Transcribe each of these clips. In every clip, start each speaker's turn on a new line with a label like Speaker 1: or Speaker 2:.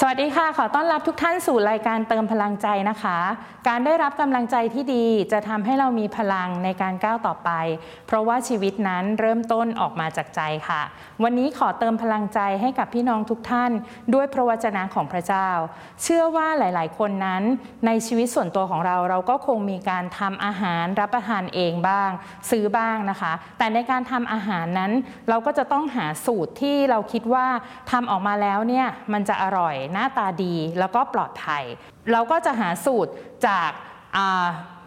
Speaker 1: สวัสดีค่ะ ขอต้อนรับทุกท่านสู่รายการเติมพลังใจนะคะ การได้รับกำลังใจที่ดีจะทำให้เรามีพลังในการก้าวต่อไป เพราะว่าชีวิตนั้นเริ่มต้นออกมาจากใจค่ะ วันนี้ขอเติมพลังใจให้กับพี่น้องทุกท่าน ด้วยพระวจนะของพระเจ้า เชื่อว่าหลาย ๆ คนนั้น ในชีวิตส่วนตัวของเราเราก็คงมีการทำอาหารรับประทานเองบ้าง ซื้อบ้างนะคะ แต่ในการทำอาหารนั้น เราก็จะต้องหาสูตรที่เราคิดว่าทำออกมาแล้วเนี่ยมันจะอร่อยหน้าตาดีแล้วก็ปลอดภัย เราก็จะหาสูตรจาก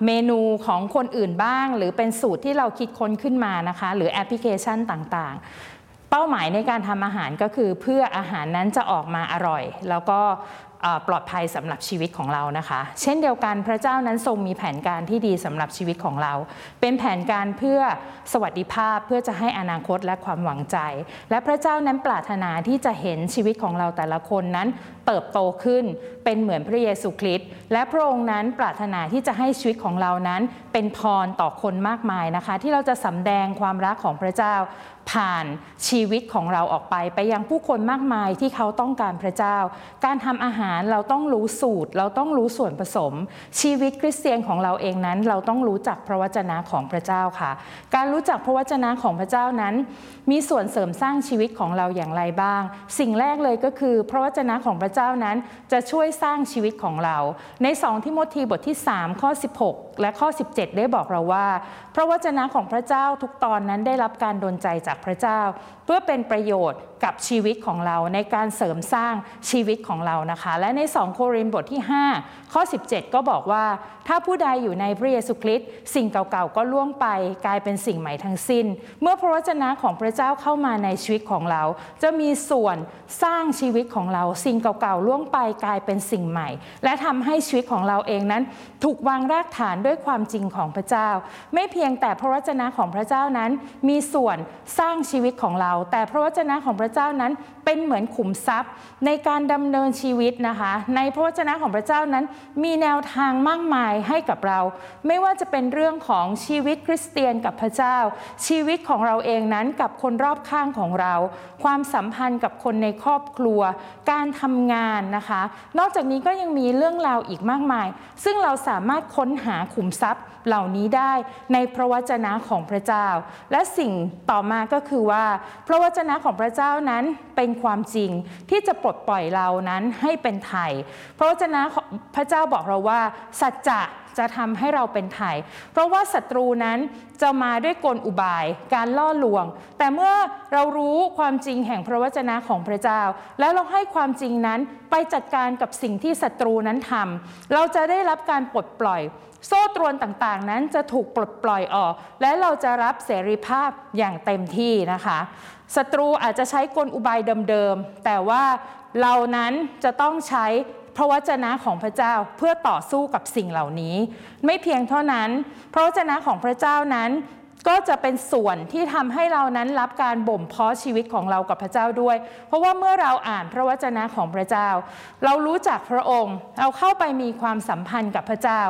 Speaker 1: เมนูของคนอื่นบ้าง หรือเป็นสูตรที่เราคิดค้นขึ้นมานะคะ หรือแอปพลิเคชันต่างๆ เป้าหมายในการทำอาหารก็คือเพื่ออาหารนั้นจะออกมาอร่อย แล้วก็ปลอดภัยสำหรับชีวิตของเรานะคะ เช่นเดียวกันพระเจ้านั้นทรงมีแผนการที่ดีสำหรับชีวิตของเรา เป็นแผนการเพื่อสวัสดิภาพเพื่อจะให้อนาคตและความหวังใจ และพระเจ้านั้นปรารถนาที่จะเห็นชีวิตของเราแต่ละคนนั้นเติบโตขึ้นเป็นเหมือนพระเยซูคริสต์และพระองค์นั้นปรารถนาที่จะให้ชีวิตของเรานั้น เป็นพรต่อคนมากมายนะคะ ที่เราจะสำแดงความรักของพระเจ้าผ่านชีวิตของเราออกไป ไปยังผู้คนมากมายที่เขาต้องการพระเจ้า การทำอาหารเราต้องรู้สูตร เราต้องรู้ส่วนผสม ชีวิตคริสเตียนของเราเองนั้น เราต้องรู้จักพระวจนะของพระเจ้าค่ะ การรู้จักพระวจนะของพระเจ้านั้น มีส่วนเสริมสร้างชีวิตของเราอย่างไรบ้าง สิ่งแรกเลยก็คือ พระวจนะของพระเจ้านั้นจะช่วยสร้างชีวิตของเรา ใน2ทิโมธีบทที่ 3 ข้อ 16 และข้อ 17 ได้บอกเราว่า พระวจนะของพระเจ้าทุกตอนนั้นได้รับการดลใจจากพระเจ้า เพื่อเป็นประโยชน์กับชีวิตของเราในการเสริมสร้างชีวิตของเรานะคะ และใน 2 โครินธ์บทที่ 5 ข้อ 17 ก็บอกว่า ถ้าผู้ใดอยู่ในพระเยซูคริสต์สิ่งเก่าๆก็ล่วงไปกลายเป็นสิ่งใหม่ทั้งสิ้น เมื่อพระวจนะของพระเจ้าเข้ามาในชีวิตของเรา จะมีส่วนสร้างชีวิตของเรา สิ่งเก่าๆล่วงไปกลายเป็นสิ่งใหม่ และทำให้ชีวิตของเราเองนั้น ถูกวางรากฐานด้วยความจริงของพระเจ้า ไม่เพียงแต่พระวจนะของพระเจ้านั้น มีส่วนสร้างชีวิตของเรา แต่พระวจนะของพระเจ้านั้นเป็นเหมือนขุมทรัพย์ ในการดำเนินชีวิตนะคะ ในพระวจนะของพระเจ้านั้น มีแนวทางมากมายให้กับเรา ไม่ว่าจะเป็นเรื่องของชีวิตคริสเตียนกับพระเจ้า ชีวิตของเราเองนั้นกับคนรอบข้างของเรา ความสัมพันธ์กับคนในครอบครัว การทำงานนะคะ นอกจากนี้ก็ยังมีเรื่องราวอีกมากมาย ซึ่งเราสามารถค้นหาขุมทรัพย์เหล่านี้ได้ในพระวจนะของพระเจ้า และสิ่งต่อมาก็คือว่า พระวจนะของพระเจ้านั้นเป็นความจริงที่จะปลดปล่อยเรานั้นให้เป็นไทยพระวจนะพระเจ้าบอกเราว่าสัจจะ จะทำให้เราเป็นไทย เพราะว่าศัตรูนั้นจะมาด้วยกลอุบาย การล่อลวง แต่เมื่อเรารู้ความจริงแห่งพระวจนะของพระเจ้า แล้วเราให้ความจริงนั้นไปจัดการกับสิ่งที่ศัตรูนั้นทำเราจะได้รับการปลดปล่อย โซ่ตรวนต่างๆ นั้นจะถูกปลดปล่อยออก และเราจะรับเสรีภาพอย่างเต็มที่นะคะศัตรูอาจจะใช้กลอุบายเดิมๆ แต่ว่าเรานั้นจะต้องใช้ พระวจนะของพระเจ้าเพื่อต่อสู้กับสิ่งเหล่านี้ ไม่เพียงเท่านั้น พระวจนะของพระเจ้านั้นก็จะเป็นส่วนที่ทำให้เรานั้นรับการบ่มเพาะชีวิตของเรากับพระเจ้าด้วย เพราะว่าเมื่อเราอ่านพระวจนะของพระเจ้า เรารู้จักพระองค์ เราเข้าไปมีความสัมพันธ์กับพระเจ้า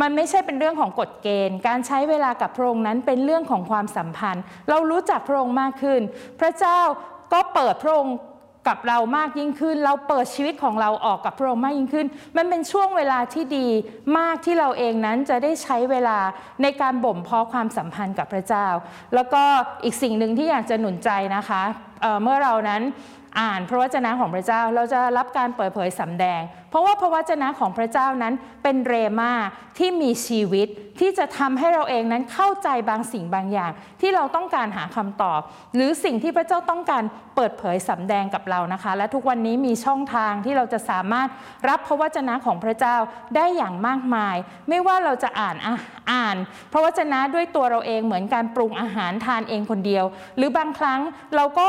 Speaker 1: มันไม่ใช่เป็นเรื่องของกฎเกณฑ์ การใช้เวลากับพระองค์นั้นเป็นเรื่องของความสัมพันธ์ เรารู้จักพระองค์มากขึ้น พระเจ้าก็เปิดพระองค์ กับเรามากยิ่งขึ้น เราเปิดชีวิตของเราออกกับพระองค์มากยิ่งขึ้น มันเป็นช่วงเวลาที่ดีมากที่เราเองนั้นจะได้ใช้เวลาในการบ่มเพาะความสัมพันธ์กับพระเจ้า แล้วก็อีกสิ่งหนึ่งที่อยากจะหนุนใจนะคะ เมื่อเรานั้นอ่านพระวจนะของพระเจ้าเราจะรับการเปิดเผยสำแดง เพราะว่าพระวจนะของพระเจ้านั้นเป็นเรมาที่มีชีวิตที่จะทำให้เราเองนั้นเข้าใจบางสิ่งบางอย่าง ที่เราต้องการหาคำตอบ หรือสิ่งที่พระเจ้าต้องการเปิดเผยสำแดงกับเรานะคะ และทุกวันนี้มีช่องทางที่เราจะสามารถรับพระวจนะของพระเจ้าได้อย่างมากมาย ไม่ว่าเราจะอ่านอ่าน พระวจนะด้วยตัวเราเองเหมือนการปรุงอาหารทานเองคนเดียว หรือบางครั้งเราก็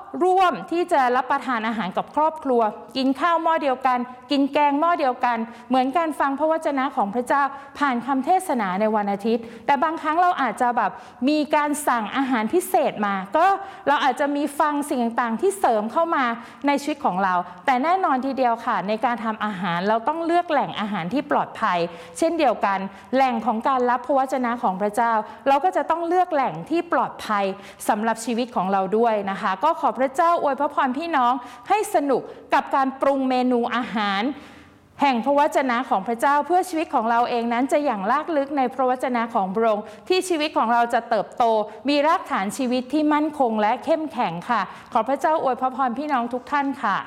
Speaker 1: ร่วมที่จะรับประทานอาหารกับครอบครัว กินข้าวหม้อเดียวกัน กินแกงหม้อเดียวกัน เหมือนการฟังพระวจนะของพระเจ้าผ่านคำเทศนาในวันอาทิตย์ แต่บางครั้งเราอาจจะแบบมีการสั่งอาหารพิเศษมา ก็เราอาจจะมีฟังสิ่งต่างๆ ที่เสริมเข้ามาในชีวิตของเรา แต่แน่นอนทีเดียวค่ะ ในการทำอาหารเราต้องเลือกแหล่งอาหารที่ปลอดภัย เช่นเดียวกัน แหล่งของการรับพระวจนะของพระเจ้า เราก็จะต้องเลือกแหล่งที่ปลอดภัยสำหรับชีวิตของเราด้วยนะคะ ก็ขอพระเจ้าอวยพระพรพี่น้องให้สนุกกับการปรุงเมนูอาหาร แห่งพระวจนะของพระเจ้าเพื่อชีวิตของเราเองนั้นจะอย่างลากลึกในพระวจนะของพระองค์ที่ชีวิตของเราจะเติบโต มีรากฐานชีวิตที่มั่นคงและเข้มแข็งค่ะ ขอพระเจ้าอวยพระพรพี่น้องทุกท่านค่ะ